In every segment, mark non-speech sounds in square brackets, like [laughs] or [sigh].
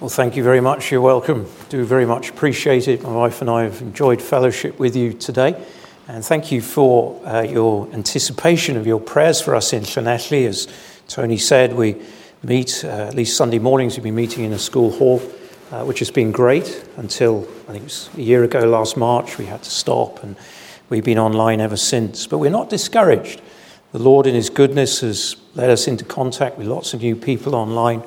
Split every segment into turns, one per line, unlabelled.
Well, thank you very much. You're welcome. Do very much appreciate it. My wife and I have enjoyed fellowship with you today. And thank you for uh, your anticipation of your prayers for us in Llanelli. As Tony said, we meet uh, at least Sunday mornings. We've been meeting in a school hall, uh, which has been great until I think it was a year ago, last March, we had to stop. And we've been online ever since. But we're not discouraged. The Lord, in His goodness, has led us into contact with lots of new people online.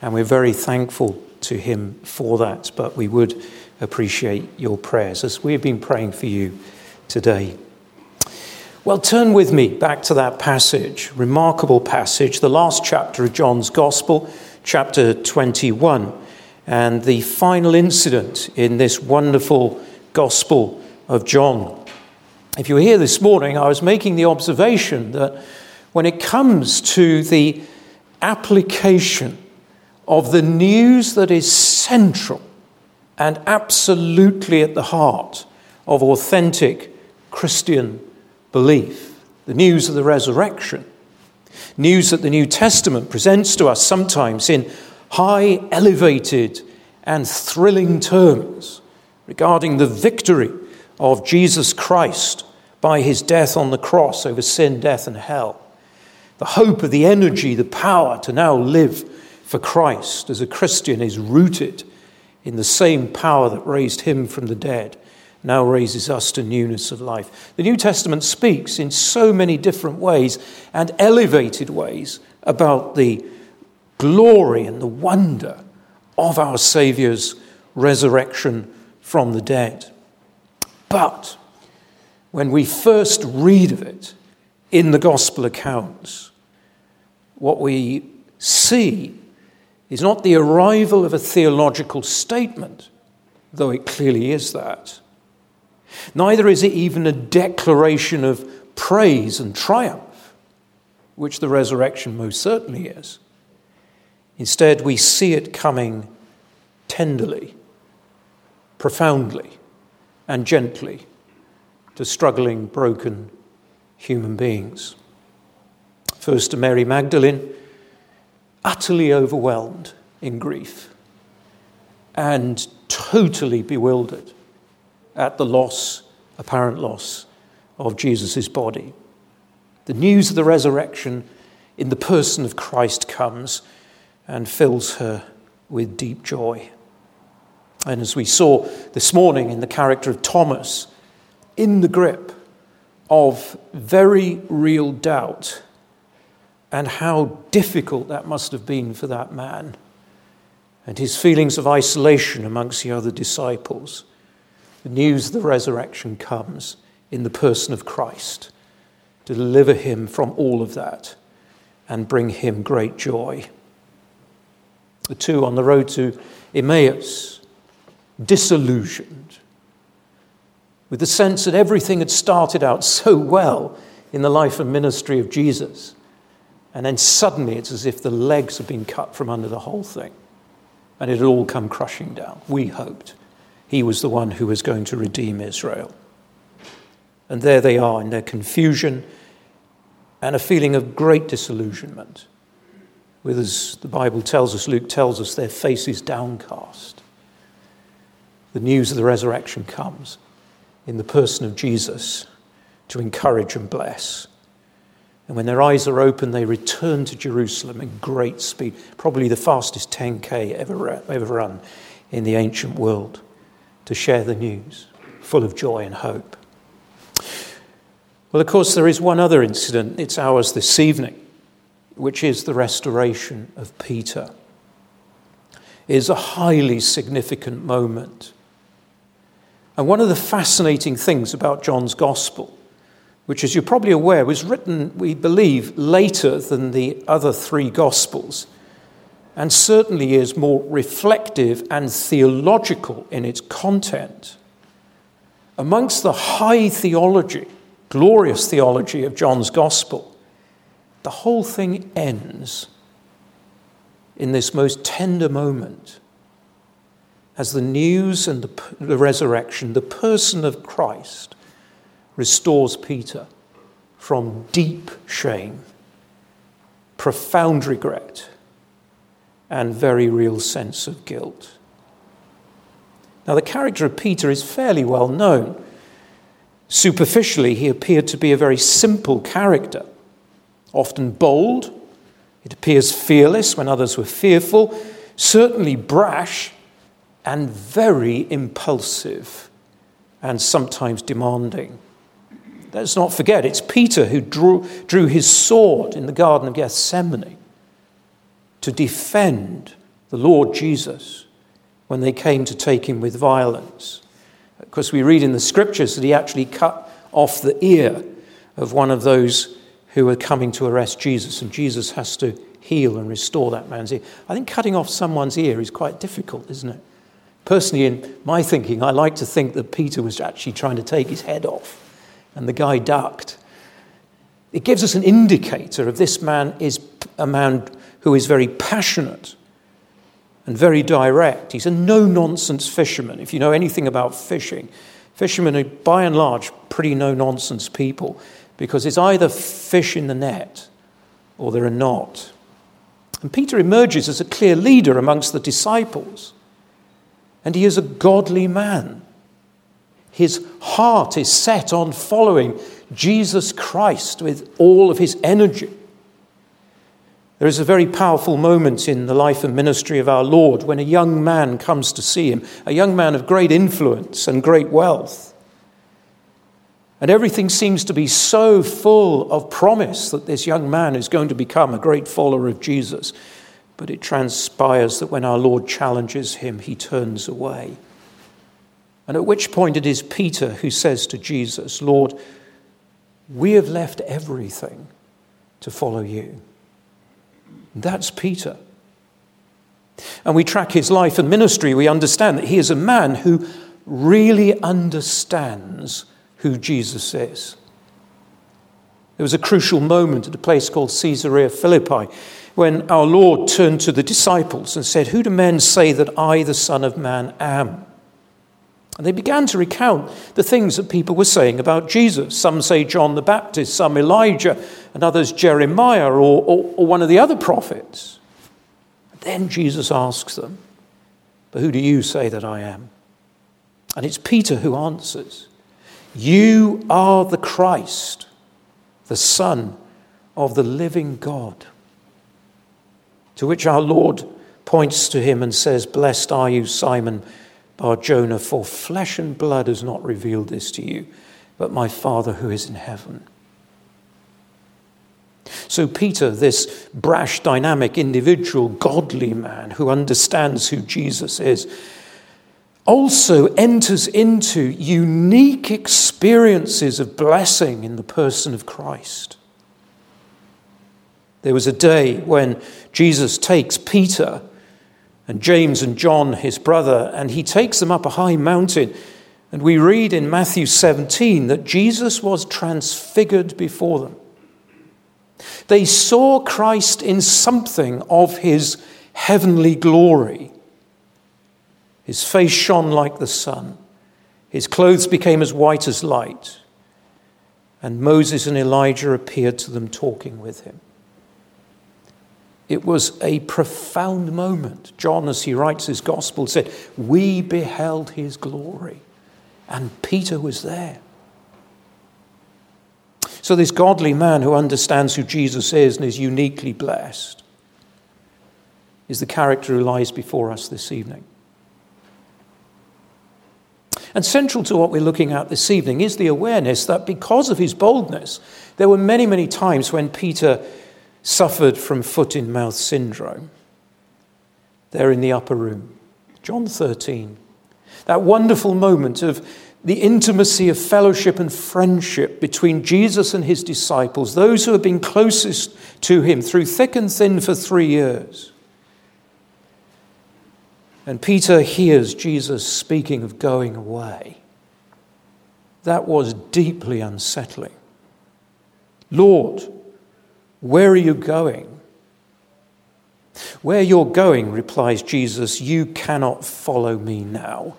And we're very thankful to Him for that. But we would appreciate your prayers as we've been praying for you today. Well, turn with me back to that passage, remarkable passage, the last chapter of John's Gospel, chapter 21, and the final incident in this wonderful Gospel of John. If you were here this morning, I was making the observation that when it comes to the application of the news that is central and absolutely at the heart of authentic Christian belief the news of the resurrection, news that the New Testament presents to us sometimes in high, elevated, and thrilling terms regarding the victory of Jesus Christ by his death on the cross over sin, death, and hell. The hope of the energy, the power to now live for Christ as a Christian is rooted in the same power that raised him from the dead, now raises us to newness of life. The New Testament speaks in so many different ways and elevated ways about the glory and the wonder of our Saviour's resurrection from the dead. But when we first read of it in the gospel accounts, what we see is not the arrival of a theological statement, though it clearly is that. Neither is it even a declaration of praise and triumph, which the resurrection most certainly is. Instead, we see it coming tenderly, profoundly, and gently to struggling, broken human beings. First to Mary Magdalene utterly overwhelmed in grief and totally bewildered at the loss, apparent loss, of Jesus' body. The news of the resurrection in the person of Christ comes and fills her with deep joy. And as we saw this morning in the character of Thomas, in the grip of very real doubt and how difficult that must have been for that man, and his feelings of isolation amongst the other disciples. The news of the resurrection comes in the person of Christ to deliver him from all of that and bring him great joy. The two on the road to Emmaus, disillusioned, with the sense that everything had started out [laughs] so well in the life and ministry of Jesus and then suddenly it's as if the legs have been cut from under the whole thing. And it had all come crushing down. We hoped he was the one who was going to redeem Israel. And there they are in their confusion and a feeling of great disillusionment, with, as the Bible tells us, Luke tells us, their faces downcast. The news of the resurrection comes in the person of Jesus to encourage and bless. And when their eyes are open, they return to Jerusalem in great speed, probably the fastest 10K ever, ever run in the ancient world, to share the news, full of joy and hope. Well, of course, there is one other incident. It's ours this evening, which is the restoration of Peter. It is a highly significant moment. And one of the fascinating things about John's gospel which, as you're probably aware, was written, we believe, later than the other three Gospels, and certainly is more reflective and theological in its content. Amongst the high theology, glorious theology of John's Gospel, the whole thing ends in this most tender moment as the news and the, the resurrection, the person of Christ, restores Peter from deep shame, profound regret, and very real sense of guilt. Now, the character of Peter is fairly well known. Superficially, he appeared to be a very simple character, often bold. It appears fearless when others were fearful, certainly brash, and very impulsive and sometimes demanding. Let's not forget, it's Peter who drew, drew his sword in the Garden of Gethsemane to defend the Lord Jesus when they came to take him with violence. Of course, we read in the scriptures that he actually cut off the ear of one of those who were coming to arrest Jesus, and Jesus has to heal and restore that man's ear. I think cutting off someone's ear is quite difficult, isn't it? Personally, in my thinking, I like to think that Peter was actually trying to take his head off, and the guy ducked. It gives us an indicator of this man is a man who is very passionate and very direct. He's a no nonsense fisherman. If you know anything about fishing, fishermen are by and large pretty no nonsense people because it's either fish in the net or there are not. And Peter emerges as a clear leader amongst the disciples. And he is a godly man. His heart is set on following Jesus Christ with all of his energy. There is a very powerful moment in the life and ministry of our Lord when a young man comes to see him, a young man of great influence and great wealth. And everything seems to be so full of promise that this young man is going to become a great follower of Jesus. But it transpires that when our Lord challenges him, he turns away. And at which point it is Peter who says to Jesus, Lord, we have left everything to follow you. That's Peter. And we track his life and ministry, we understand that he is a man who really understands who Jesus is. There was a crucial moment at a place called Caesarea Philippi when our Lord turned to the disciples and said, Who do men say that I, the Son of Man, am? And they began to recount the things that people were saying about Jesus. Some say John the Baptist, some Elijah, and others Jeremiah or, or, or one of the other prophets. And then Jesus asks them, But who do you say that I am? And it's Peter who answers, You are the Christ, the Son of the living God. To which our Lord points to him and says, Blessed are you, Simon Bar Jonah, for flesh and blood has not revealed this to you, but my Father who is in heaven. So, Peter, this brash, dynamic, individual, godly man who understands who Jesus is, also enters into unique experiences of blessing in the person of Christ. There was a day when Jesus takes Peter and James and John, his brother, and he takes them up a high mountain. And we read in Matthew 17 that Jesus was transfigured before them. They saw Christ in something of his heavenly glory. His face shone like the sun, his clothes became as white as light, and Moses and Elijah appeared to them talking with him. It was a profound moment. John, as he writes his gospel, said, We beheld his glory. And Peter was there. So, this godly man who understands who Jesus is and is uniquely blessed is the character who lies before us this evening. And central to what we're looking at this evening is the awareness that because of his boldness, there were many, many times when Peter suffered from foot in mouth syndrome. There in the upper room, John 13. That wonderful moment of the intimacy of fellowship and friendship between Jesus and his disciples, those who have been closest to him through thick and thin for three years. And Peter hears Jesus speaking of going away. That was deeply unsettling. Lord, where are you going? Where you're going, replies Jesus, you cannot follow me now,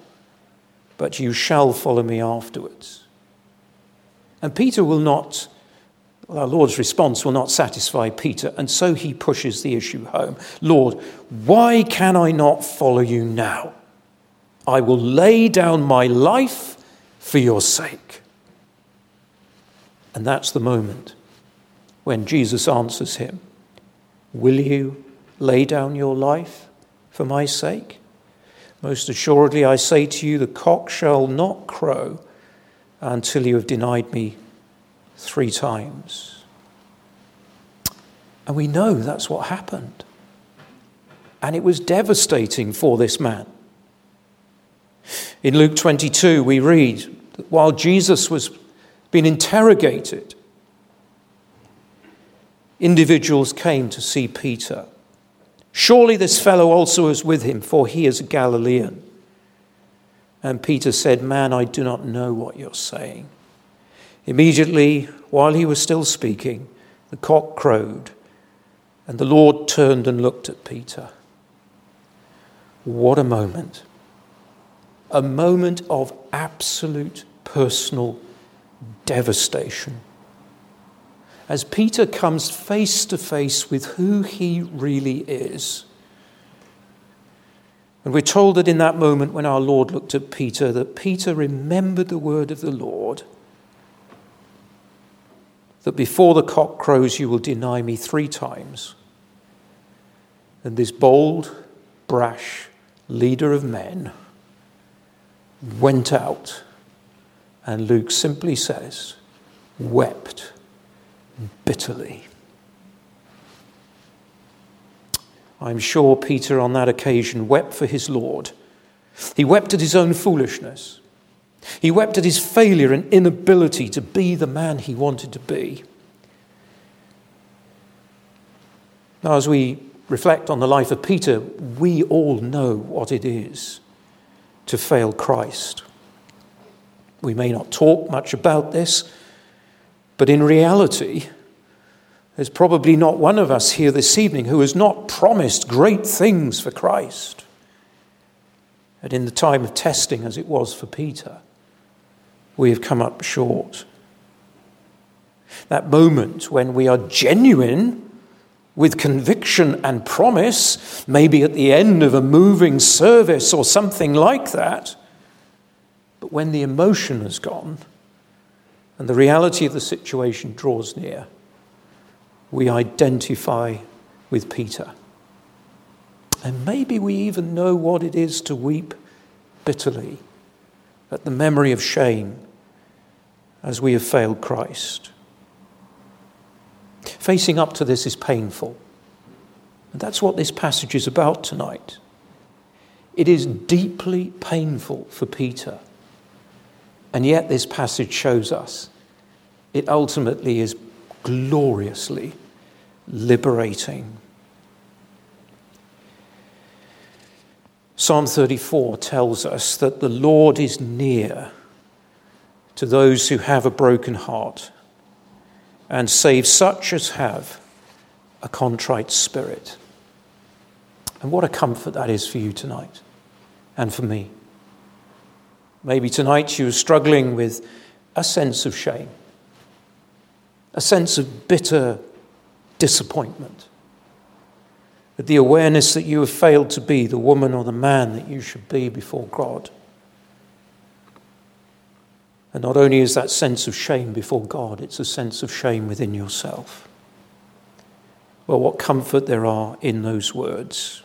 but you shall follow me afterwards. And Peter will not Well, our Lord's response will not satisfy Peter, and so he pushes the issue home. Lord, why can I not follow you now? I will lay down my life for your sake. And that's the moment when Jesus answers him Will you lay down your life for my sake? Most assuredly, I say to you, the cock shall not crow until you have denied me three times. And we know that's what happened. And it was devastating for this man. In Luke 22, we read that while Jesus was being interrogated, individuals came to see Peter. Surely this fellow also is with him, for he is a Galilean. And Peter said, Man, I do not know what you're saying. Immediately, while he was still speaking, the cock crowed, and the Lord turned and looked at Peter. What a moment! A moment of absolute personal devastation. As Peter comes face to face with who he really is. And we're told that in that moment when our Lord looked at Peter, that Peter remembered the word of the Lord that before the cock crows, you will deny me three times. And this bold, brash leader of men went out, and Luke simply says, wept bitterly. I'm sure Peter on that occasion wept for his Lord. He wept at his own foolishness. He wept at his failure and inability to be the man he wanted to be. Now, as we reflect on the life of Peter, we all know what it is to fail Christ. We may not talk much about this, but in reality, there's probably not one of us here this evening who has not promised great things for Christ. And in the time of testing, as it was for Peter, we have come up short. That moment when we are genuine with conviction and promise, maybe at the end of a moving service or something like that, but when the emotion has gone and the reality of the situation draws near, we identify with Peter. And maybe we even know what it is to weep bitterly at the memory of shame as we have failed Christ. Facing up to this is painful. And that's what this passage is about tonight. It is deeply painful for Peter. And yet, this passage shows us it ultimately is gloriously liberating. Psalm 34 tells us that the Lord is near to those who have a broken heart and save such as have a contrite spirit. And what a comfort that is for you tonight and for me. Maybe tonight you're struggling with a sense of shame, a sense of bitter disappointment, with the awareness that you have failed to be the woman or the man that you should be before God. And not only is that sense of shame before God, it's a sense of shame within yourself. Well, what comfort there are in those words.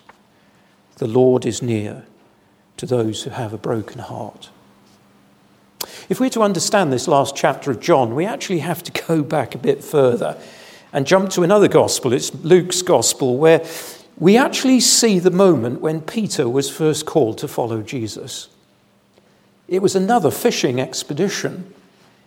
The Lord is near to those who have a broken heart. If we're to understand this last chapter of John, we actually have to go back a bit further and jump to another gospel. It's Luke's gospel, where we actually see the moment when Peter was first called to follow Jesus. It was another fishing expedition.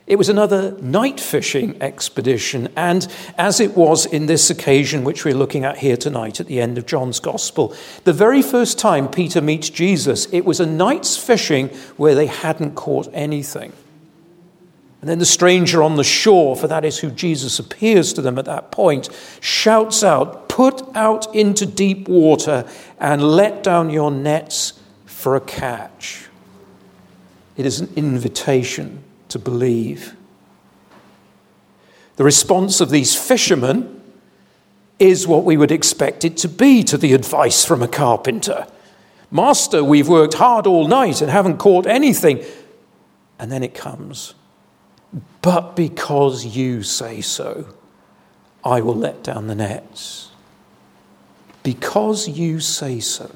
It was another night fishing expedition. And as it was in this occasion, which we're looking at here tonight at the end of John's Gospel, the very first time Peter meets Jesus, it was a night's fishing where they hadn't caught anything. And then the stranger on the shore, for that is who Jesus appears to them at that point, shouts out, Put out into deep water and let down your nets for a catch. It is an invitation to believe. The response of these fishermen is what we would expect it to be to the advice from a carpenter. Master, we've worked hard all night and haven't caught anything. And then it comes, but because you say so, I will let down the nets. Because you say so.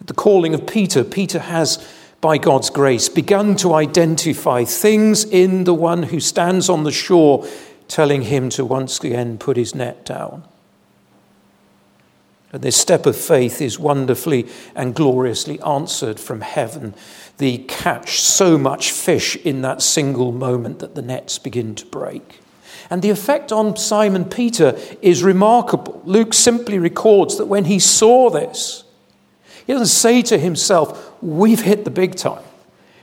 At the calling of Peter, Peter has, by God's grace, begun to identify things in the one who stands on the shore, telling him to once again put his net down. And this step of faith is wonderfully and gloriously answered from heaven. The catch so much fish in that single moment that the nets begin to break. And the effect on Simon Peter is remarkable. Luke simply records that when he saw this, he doesn't say to himself, We've hit the big time.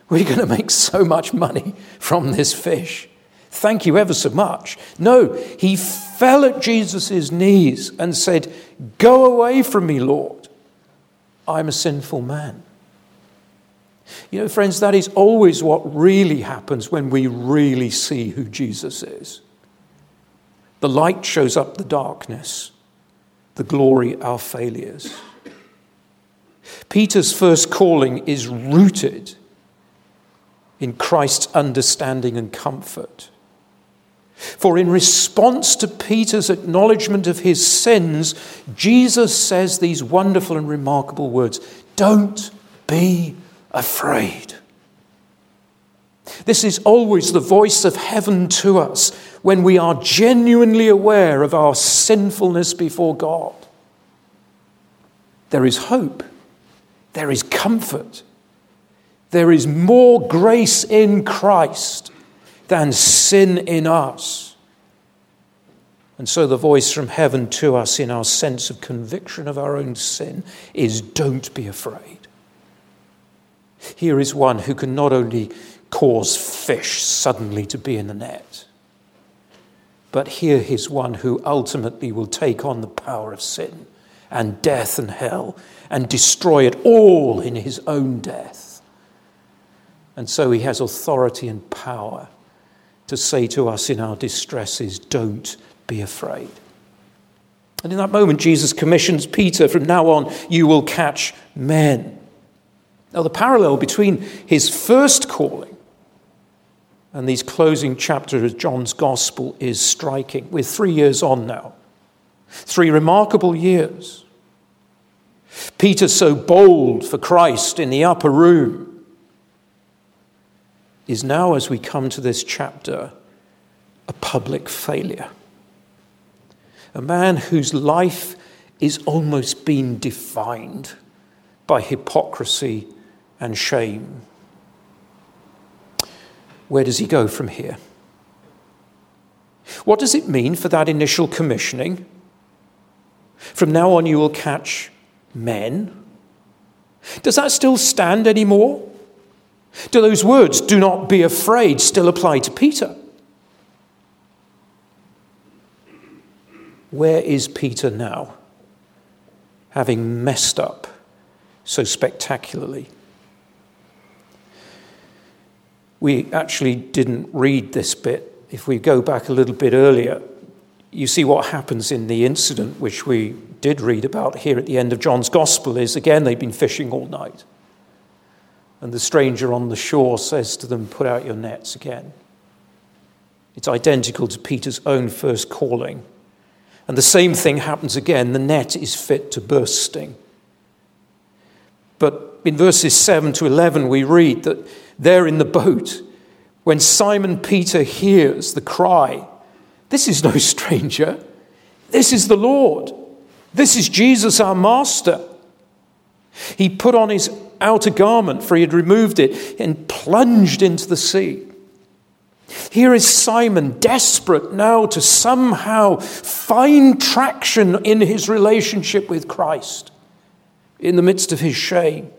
We're going to make so much money from this fish. Thank you ever so much. No, he fell at Jesus' knees and said, Go away from me, Lord. I'm a sinful man. You know, friends, that is always what really happens when we really see who Jesus is. The light shows up the darkness, the glory our failures. Peter's first calling is rooted in Christ's understanding and comfort. For in response to Peter's acknowledgement of his sins, Jesus says these wonderful and remarkable words Don't be afraid. This is always the voice of heaven to us when we are genuinely aware of our sinfulness before God. There is hope, there is comfort, there is more grace in Christ than sin in us. And so, the voice from heaven to us in our sense of conviction of our own sin is don't be afraid. Here is one who can not only cause fish suddenly to be in the net, but here is one who ultimately will take on the power of sin and death and hell and destroy it all in his own death. And so he has authority and power to say to us in our distresses, Don't be afraid. And in that moment, Jesus commissions Peter, From now on, you will catch men. Now, the parallel between his first calling and these closing chapters of John's Gospel is striking. We're three years on now, three remarkable years. Peter, so bold for Christ in the upper room, is now, as we come to this chapter, a public failure. A man whose life is almost being defined by hypocrisy and shame. Where does he go from here? What does it mean for that initial commissioning? From now on, you will catch men. Does that still stand anymore? Do those words, do not be afraid, still apply to Peter? Where is Peter now, having messed up so spectacularly? We actually didn't read this bit. If we go back a little bit earlier, you see what happens in the incident which we did read about here at the end of John's Gospel is again, they've been fishing all night. And the stranger on the shore says to them, Put out your nets again. It's identical to Peter's own first calling. And the same thing happens again. The net is fit to bursting. But in verses 7 to 11, we read that there in the boat, when Simon Peter hears the cry, This is no [laughs] stranger, this is the Lord, this is Jesus our Master. He put on his outer garment, for he had removed it, and plunged into the sea. Here is Simon, desperate now to somehow find traction in his relationship with Christ in the midst of his shame.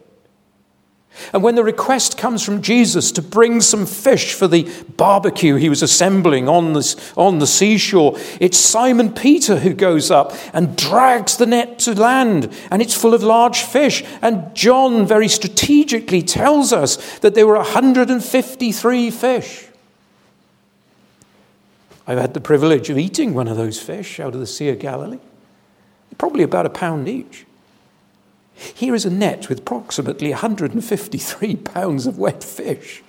And when the request comes from Jesus to bring some fish for the barbecue he was assembling on, this, on the seashore, it's Simon Peter who goes up and drags the net to land, and it's full of large fish. And John very strategically tells us that there were 153 fish. I've had the privilege of eating one of those fish out of the Sea of Galilee. Probably about a pound each. Here is a net with approximately 153 [laughs] pounds of wet fish.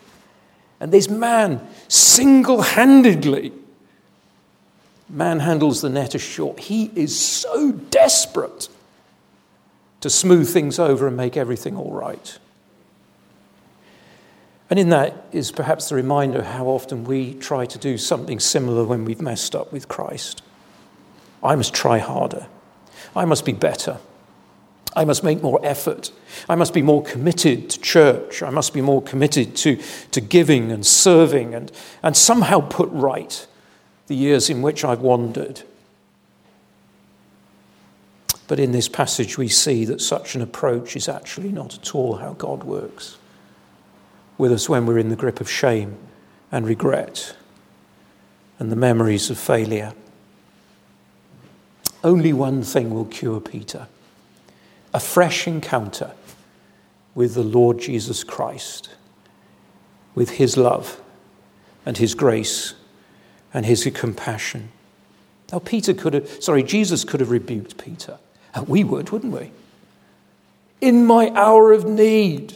And this man single handedly manhandles the net ashore. He is so desperate to smooth things over and make everything all right. And in that is perhaps the reminder how often we try to do something similar when we've messed up with Christ. I must try harder. I must be better. I must make more effort. I must be more committed to church. I must be more committed to, to giving and serving and, and somehow put right the years in which I've wandered. But in this passage, we see that such an approach is actually not at all how God works with us when we're in the grip of shame and regret and the memories of failure. Only one thing will cure Peter a fresh encounter with the Lord Jesus Christ, with his love and his grace and his compassion. Now, Peter could have, sorry, Jesus could have rebuked Peter. And we would, wouldn't we? In my hour of need,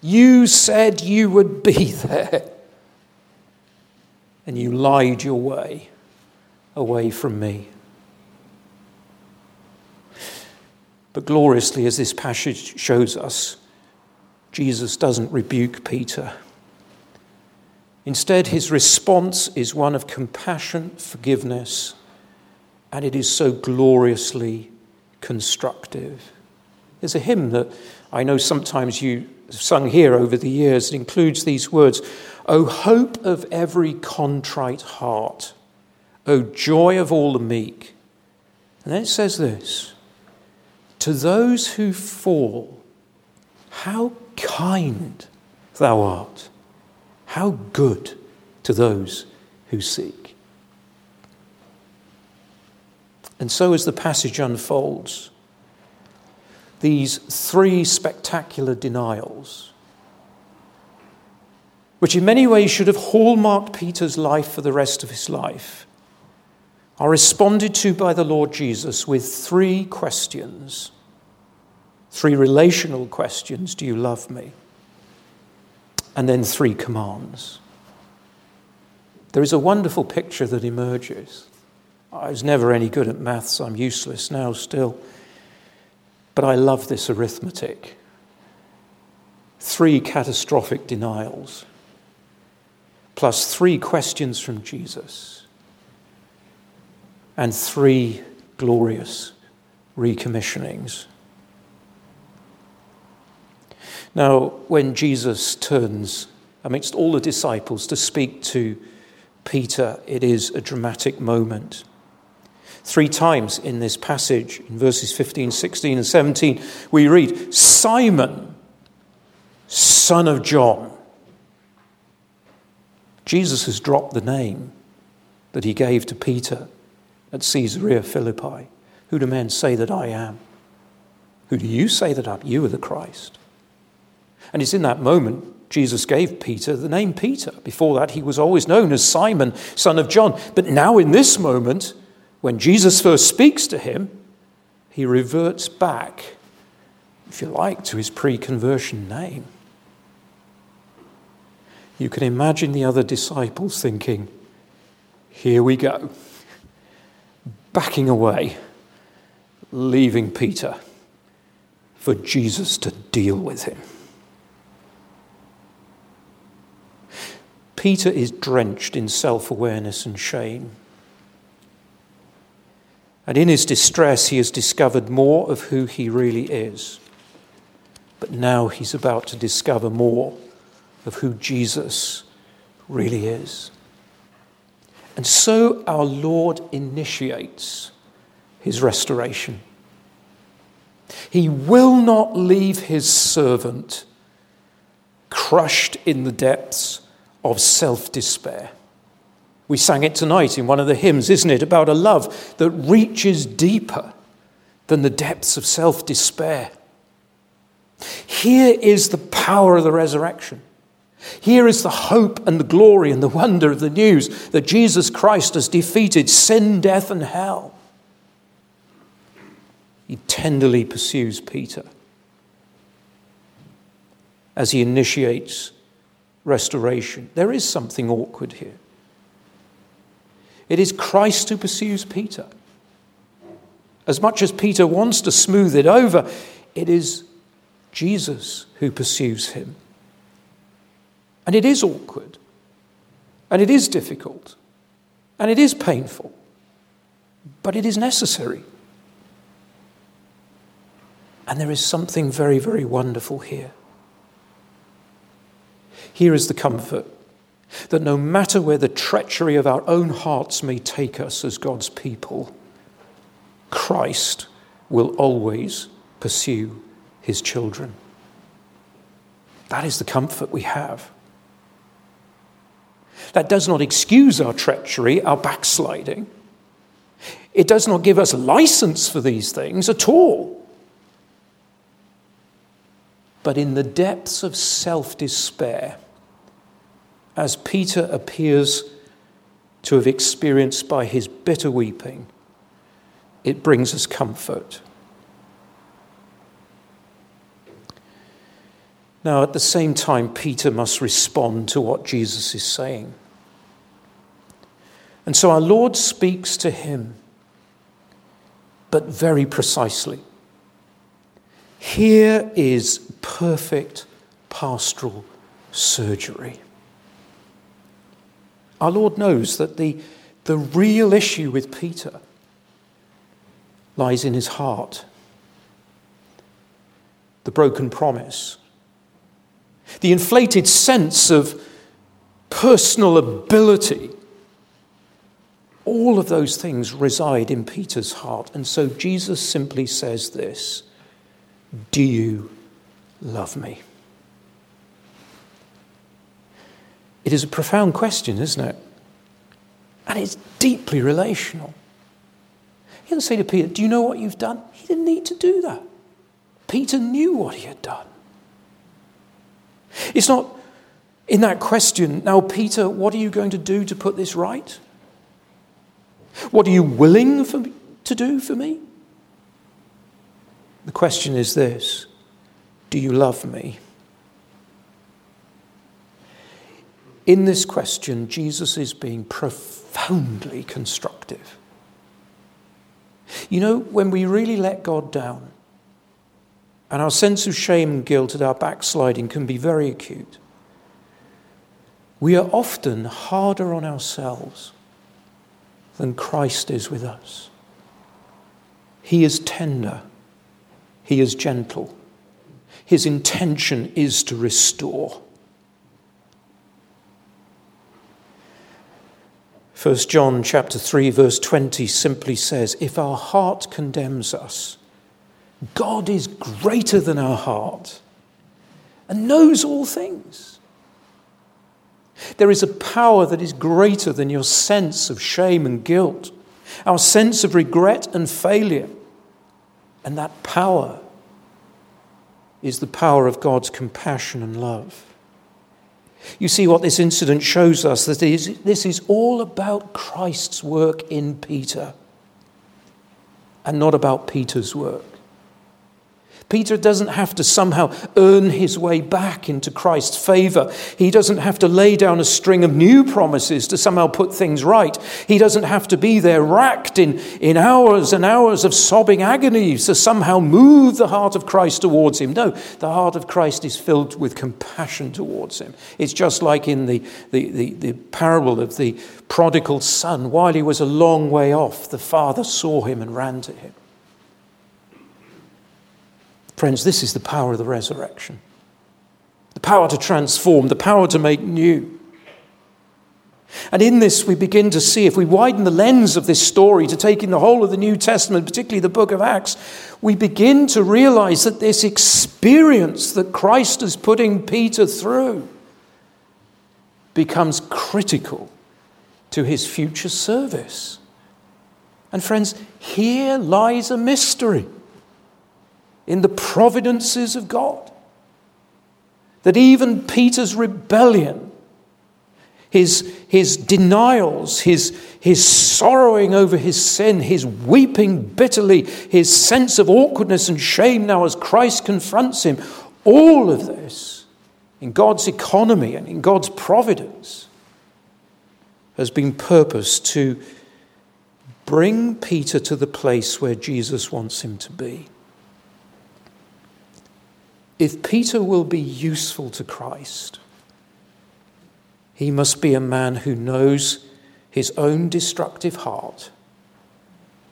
you said you would be [laughs] there. And you lied your way away from me. But gloriously, as this passage shows us, Jesus doesn't rebuke Peter. Instead, his response is one of compassion, forgiveness, and it is so gloriously constructive. There's a hymn that I know sometimes you have sung here over the years. It includes these words O hope of every contrite heart, O joy of all the meek. And then it says this to those who fall, how kind thou art, how good to those who seek. And so, as the passage unfolds, these three spectacular denials, which in many ways should have hallmarked Peter's life for the rest of his life, are responded to by the Lord Jesus with three questions. Three relational questions Do you love me? And then three commands. There is a wonderful picture that emerges. I was never any good at maths, I'm useless now still. But I love this arithmetic. Three catastrophic denials, plus three questions from Jesus and three glorious recommissionings. Now, when Jesus turns amidst all the disciples to speak to Peter, it is a dramatic moment. Three times in this passage, in verses 15, 16, and 17, we read, Simon, son of John. Jesus has dropped the name that he gave to Peter at Caesarea Philippi. Who do men say that I am? Who do you say that I am? You are the Christ. And it's in that moment Jesus gave Peter the name Peter. Before that, he was always known as Simon, son of John. But now, in this moment, when Jesus first speaks to him, he reverts back, if you like, to his pre conversion name. You can imagine the other disciples thinking, here we go backing away, leaving Peter for Jesus to deal with him. Peter is drenched in self awareness and shame. And in his distress, he has discovered more of who he really is. But now he's about to discover more of who Jesus really is. And so our Lord initiates his restoration. He will not leave his servant crushed in the depths of self despair. We sang it tonight in one of the hymns, isn't it? About a love that reaches deeper than the depths of self despair. Here is the power of the resurrection. Here is the hope and the glory and the wonder of the news that Jesus Christ has defeated sin, death, and hell. He tenderly pursues Peter as he initiates restoration. There is something awkward here. It is Christ who pursues Peter. As much as Peter wants to smooth it over, it is Jesus who pursues him. And it is awkward, and it is difficult, and it is painful, but it is necessary. And there is something very, very wonderful here. Here is the comfort that no matter where the treachery of our own hearts may take us as God's people, Christ will always pursue his children. That is the comfort we have. That does not excuse our treachery, our backsliding. It does not give us license for these things at all. But in the depths of self despair, as Peter appears to have experienced by his bitter weeping, it brings us comfort. Now, at the same time, Peter must respond to what Jesus is saying. And so our Lord speaks to him, but very precisely. Here is perfect pastoral surgery. Our Lord knows that the, the real issue with Peter lies in his heart. The broken promise, the inflated sense of personal ability. All of those things reside in Peter's heart. And so Jesus simply says this Do you love me? It is a profound question, isn't it? And it's deeply relational. He didn't say to Peter, Do you know what you've done? He didn't need to do that. Peter knew what he had done. It's not in that question, now, Peter, what are you going to do to put this right? What are you willing for, to do for me? The question is this Do you love me? In this question, Jesus is being profoundly constructive. You know, when we really let God down, and our sense of shame and guilt at our backsliding can be very acute, we are often harder on ourselves than Christ is with us. He is tender, He is gentle, His intention is to restore. 1 John chapter 3 verse 20 simply says, if our heart condemns us, God is greater than our heart and knows all things. There is a power that is greater than your sense of shame and guilt, our sense of regret and failure. And that power is the power of God's compassion and love. You see what this incident shows us that is, this is all about Christ's work in Peter and not about Peter's work. Peter doesn't have to somehow earn his way back into Christ's favor. He doesn't have to lay down a string of new promises to somehow put things right. He doesn't have to be there racked in, in hours and hours of sobbing agony to somehow move the heart of Christ towards him. No, the heart of Christ is filled with compassion towards him. It's just like in the, the, the, the parable of the prodigal son. While he was a long way off, the father saw him and ran to him. Friends, this is the power of the resurrection the power to transform, the power to make new. And in this, we begin to see, if we widen the lens of this story to take in the whole of the New Testament, particularly the book of Acts, we begin to realize that this experience that Christ is putting Peter through becomes critical to his future service. And, friends, here lies a mystery in the providences of God. that even Peter's rebellion, his, his denials, his, his sorrowing over his sin, his weeping bitterly, his sense of awkwardness and shame now as Christ confronts him, all of this in God's economy and in God's providence has been purposed to bring Peter to the place where Jesus wants him to be. If Peter will be useful to Christ, he must be a man who knows his own destructive heart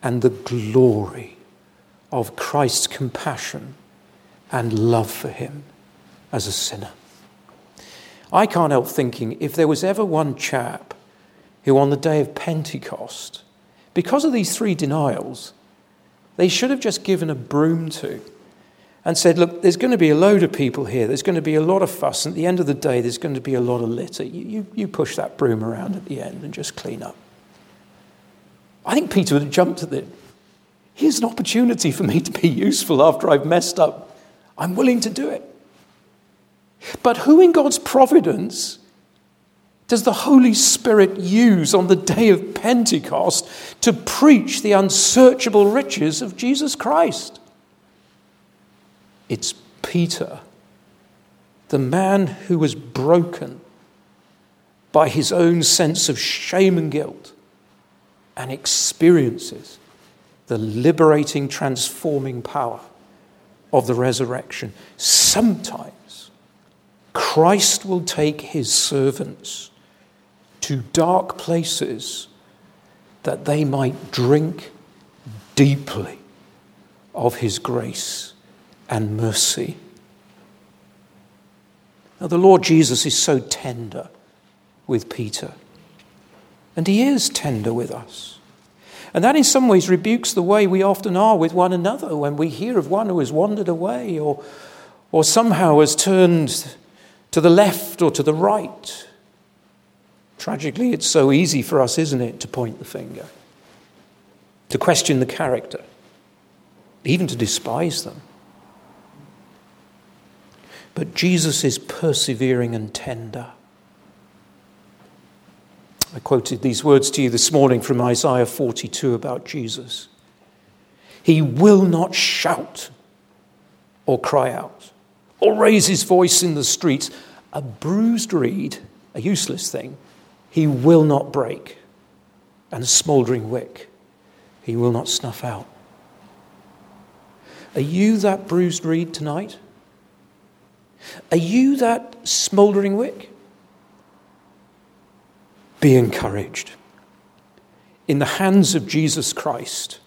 and the glory of Christ's compassion and love for him as a sinner. I can't help thinking if there was ever one chap who, on the day of Pentecost, because of these three denials, they should have just given a broom to and said, Look, there's going to be a load of people here. There's going to be a lot of fuss. And at the end of the day, there's going to be a lot of litter. You, you, you push that broom around at the end and just clean up. I think Peter would have jumped at it. Here's an opportunity for me to be useful after I've messed up. I'm willing to do it. But who in God's providence does the Holy Spirit use on the day of Pentecost to preach the unsearchable riches of Jesus Christ? It's Peter, the man who was broken by his own sense of shame and guilt and experiences the liberating, transforming power of the resurrection. Sometimes Christ will take his servants to dark places that they might drink deeply of his grace and mercy. Now, the Lord Jesus is so tender with Peter, and he is tender with us. And that in some ways rebukes the way we often are with one another when we hear of one who has wandered away or, or somehow has turned to the left or to the right. Tragically, it's so easy for us, isn't it, to point the finger, to question the character, even to despise them. But Jesus is persevering and tender. I quoted these words to you this morning from Isaiah 42 about Jesus. He will not shout or cry out or raise his voice in the streets. A bruised reed, a useless thing, he will not break, and a smouldering wick he will not snuff out. Are you that bruised reed tonight? Are you that smouldering wick? Be encouraged. In the hands of Jesus Christ,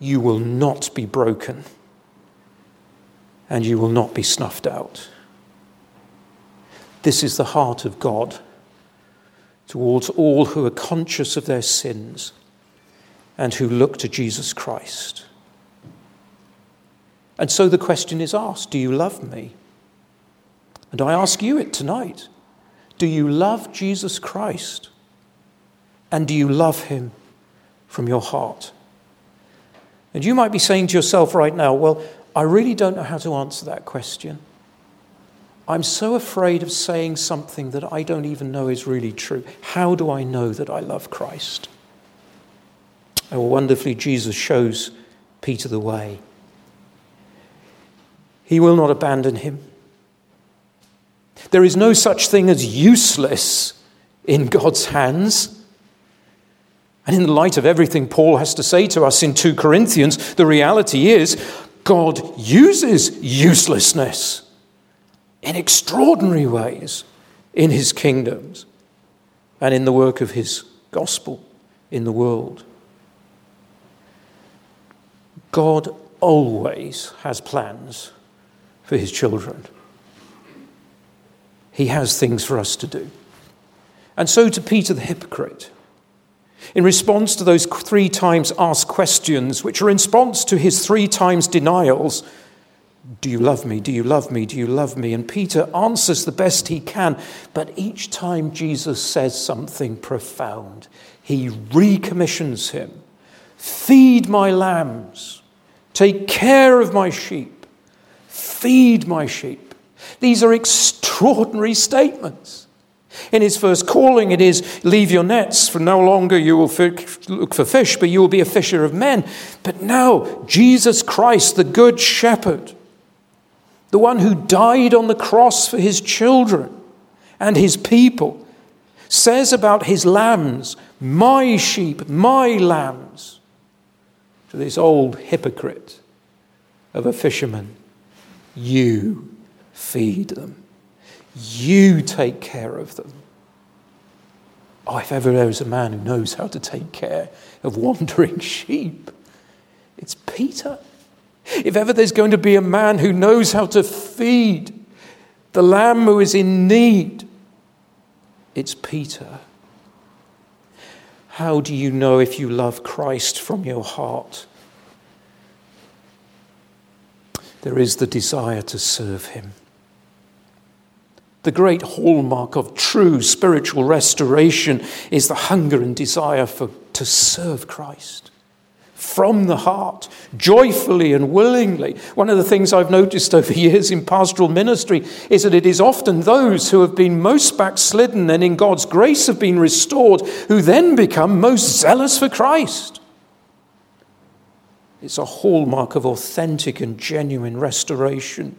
you will not be broken and you will not be snuffed out. This is the heart of God towards all who are conscious of their sins and who look to Jesus Christ. And so the question is asked Do you love me? And I ask you it tonight. Do you love Jesus Christ? And do you love him from your heart? And you might be saying to yourself right now, well, I really don't know how to answer that question. I'm so afraid of saying something that I don't even know is really true. How do I know that I love Christ? Oh, wonderfully, Jesus shows Peter the way. He will not abandon him. There is no such thing as useless in God's hands. And in the light of everything Paul has to say to us in 2 Corinthians, the reality is God uses uselessness in extraordinary ways in his kingdoms and in the work of his gospel in the world. God always has plans for his children. He has things for us to do. And so to Peter the hypocrite. In response to those three times asked questions, which are in response to his three times denials Do you love me? Do you love me? Do you love me? And Peter answers the best he can, but each time Jesus says something profound, he recommissions him Feed my lambs, take care of my sheep, feed my sheep. These are extraordinary statements. In his first calling, it is leave your nets, for no longer you will look for fish, but you will be a fisher of men. But now, Jesus Christ, the Good Shepherd, the one who died on the cross for his children and his people, says about his lambs, My sheep, my lambs, to this old hypocrite of a fisherman, You feed them. You take care of them. Oh, if ever there was a man who knows how to take care of wandering [laughs] sheep, it's Peter. If ever there's going to be a man who knows how to feed the lamb who is in need, it's Peter. How do you know if you love Christ from your heart? There is the desire to serve him. The great hallmark of true spiritual restoration is the hunger and desire for, to serve Christ from the heart, joyfully and willingly. One of the things I've noticed over [laughs] years in pastoral ministry is that it is often those who have been most backslidden and in God's grace have been restored who then become most zealous for Christ. It's a hallmark of authentic and genuine restoration.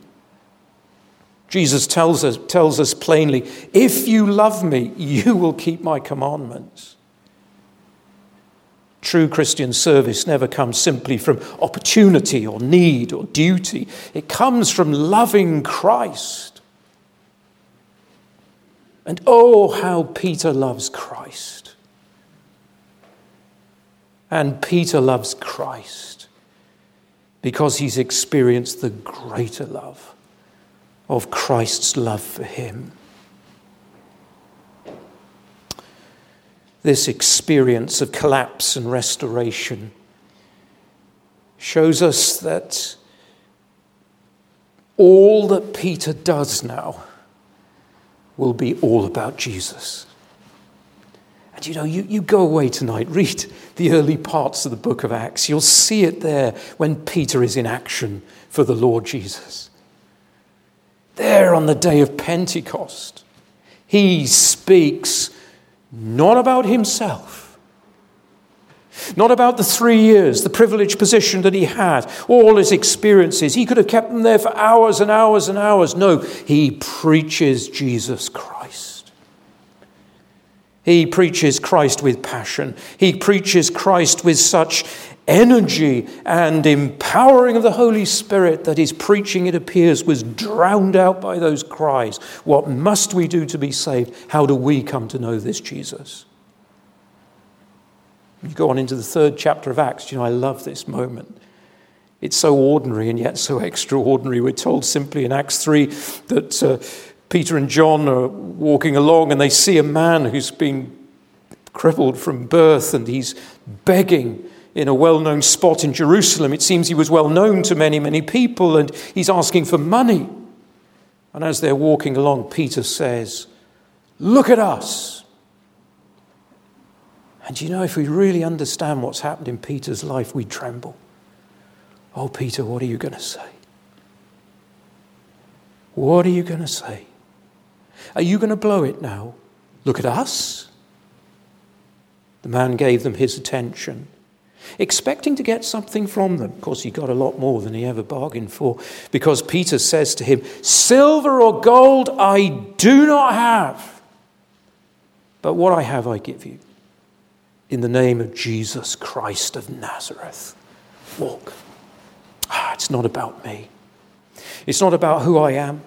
Jesus tells us, tells us plainly, If you love me, you will keep my commandments. True Christian service never comes simply from opportunity or need or duty, it comes from loving Christ. And oh, how Peter loves Christ. And Peter loves Christ because he's experienced the greater love of Christ's love for him. This experience of collapse and restoration shows us that all that Peter does now will be all about Jesus. And you know, you, you go away tonight, [laughs] read the early parts of the book of Acts. You'll see it there when Peter is in action for the Lord Jesus there on the day of Pentecost, he speaks not about himself, not about the three years, the privileged position that he had, all his experiences. He could have kept them there for hours and hours and hours. No, he preaches Jesus Christ. He preaches Christ with passion. He preaches Christ with such energy and empowering of the Holy Spirit that his preaching, it appears, was drowned out by those cries. What must we do to be saved? How do we come to know this Jesus? You go on into the third chapter of Acts. You know, I love this moment. It's so ordinary and yet so [laughs] extraordinary. We're told simply in Acts 3 that uh, Peter and John are walking along and they see a man who's been crippled from birth and he's begging in a well known spot in Jerusalem. It seems he was well known to many, many people, and he's asking for money. And as they're walking along, Peter says, Look at us. And you know, if we really understand what's happened in Peter's life, we tremble. Oh, Peter, what are you going to say? What are you going to say? Are you going to blow it now? Look at us. The man gave them his attention expecting to get something from them. Of course, he got a lot more than he ever bargained for because Peter says to him, Silver or gold I do not have, but what I have I give you. In the name of Jesus Christ of Nazareth, walk. Ah, it's not about me. It's not about who I am.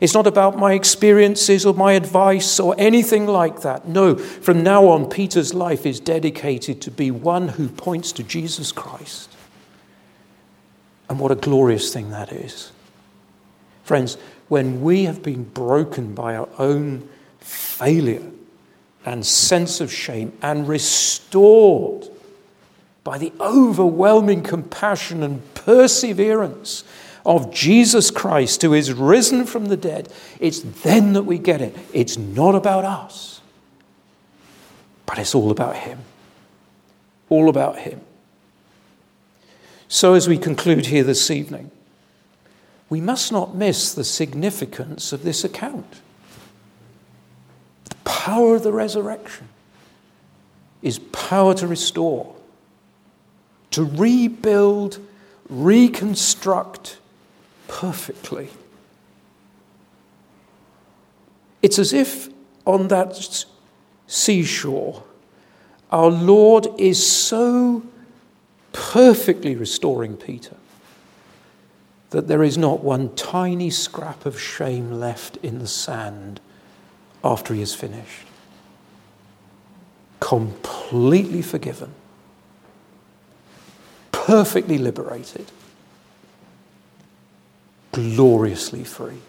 It's not about my experiences or my advice or anything like that. No, from now on, Peter's life is dedicated to be one who points to Jesus Christ. And what a glorious thing that is. Friends, when we have been broken by our own failure and sense of shame and restored by the overwhelming compassion and perseverance of Jesus Christ who is risen from the dead, it's then that we get it. It's not about us, but it's all about Him. All about Him. So, as we conclude here this evening, we must not miss the significance of this account. The power of the resurrection is power to restore, to rebuild, reconstruct perfectly. It's as if on that seashore, our Lord is so perfectly restoring Peter that there is not one tiny scrap of shame left in the sand after he is finished. Completely forgiven, perfectly liberated, gloriously free.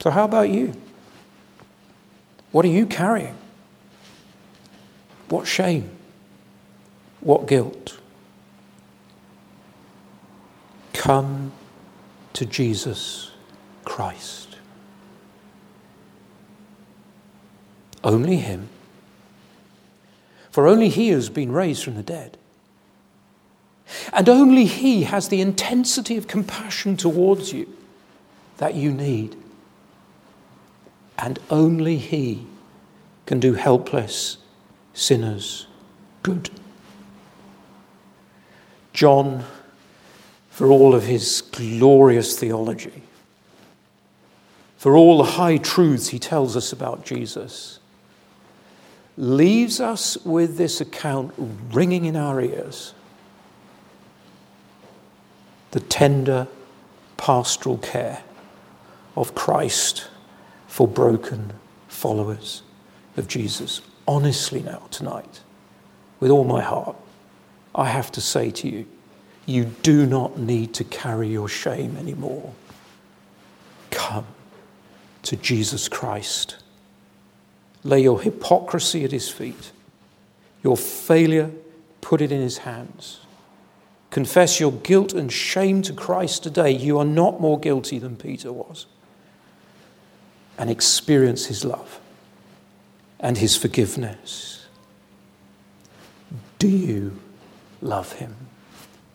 So, how about you? What are you carrying? What shame? What guilt? Come to Jesus Christ. Only Him. For only He has been raised from the dead. And only He has the intensity of compassion towards you that you need. And only He can do helpless sinners good. John, for all of his glorious theology, for all the high truths he tells us about Jesus, leaves us with this account ringing in our ears the tender pastoral care of Christ for broken followers of Jesus. Honestly, now, tonight, with all my heart, I have to say to you, you do not need to carry your shame anymore. Come to Jesus Christ. Lay your hypocrisy at his feet, your failure, put it in his hands. Confess your guilt and shame to Christ today. You are not more guilty than Peter was. And experience his love and his forgiveness. Do you love him?